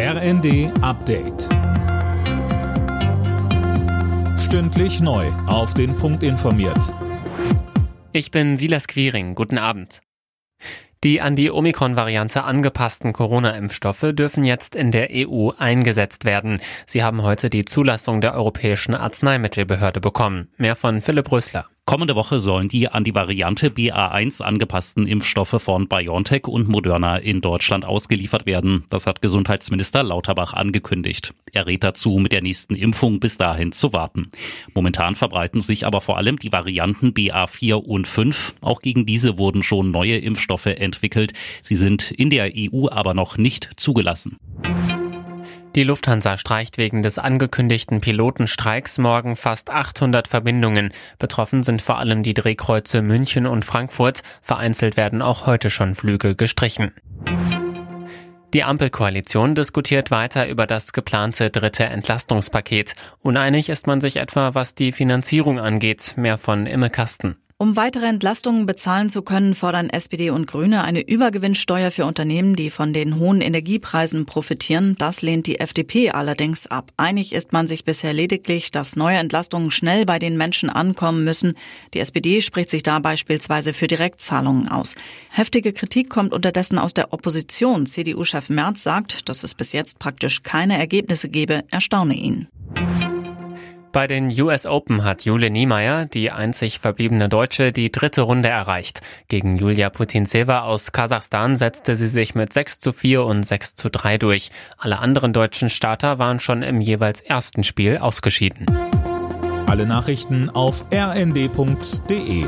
RND Update. Stündlich neu. Auf den Punkt informiert. Ich bin Silas Quiring. Guten Abend. Die an die Omikron-Variante angepassten Corona-Impfstoffe dürfen jetzt in der EU eingesetzt werden. Sie haben heute die Zulassung der Europäischen Arzneimittelbehörde bekommen. Mehr von Philipp Rösler. Kommende Woche sollen die an die Variante BA1 angepassten Impfstoffe von BioNTech und Moderna in Deutschland ausgeliefert werden. Das hat Gesundheitsminister Lauterbach angekündigt. Er rät dazu, mit der nächsten Impfung bis dahin zu warten. Momentan verbreiten sich aber vor allem die Varianten BA4 und 5. Auch gegen diese wurden schon neue Impfstoffe entwickelt. Sie sind in der EU aber noch nicht zugelassen. Die Lufthansa streicht wegen des angekündigten Pilotenstreiks morgen fast 800 Verbindungen. Betroffen sind vor allem die Drehkreuze München und Frankfurt. Vereinzelt werden auch heute schon Flüge gestrichen. Die Ampelkoalition diskutiert weiter über das geplante dritte Entlastungspaket. Uneinig ist man sich etwa, was die Finanzierung angeht. Mehr von Imme Kasten. Um weitere Entlastungen bezahlen zu können, fordern SPD und Grüne eine Übergewinnsteuer für Unternehmen, die von den hohen Energiepreisen profitieren. Das lehnt die FDP allerdings ab. Einig ist man sich bisher lediglich, dass neue Entlastungen schnell bei den Menschen ankommen müssen. Die SPD spricht sich da beispielsweise für Direktzahlungen aus. Heftige Kritik kommt unterdessen aus der Opposition. CDU-Chef Merz sagt, dass es bis jetzt praktisch keine Ergebnisse gebe, erstaune ihn. Bei den US Open hat Jule Niemeyer, die einzig verbliebene Deutsche, die dritte Runde erreicht. Gegen Julia Putinseva aus Kasachstan setzte sie sich mit 6 zu 4 und 6 zu 3 durch. Alle anderen deutschen Starter waren schon im jeweils ersten Spiel ausgeschieden. Alle Nachrichten auf rnd.de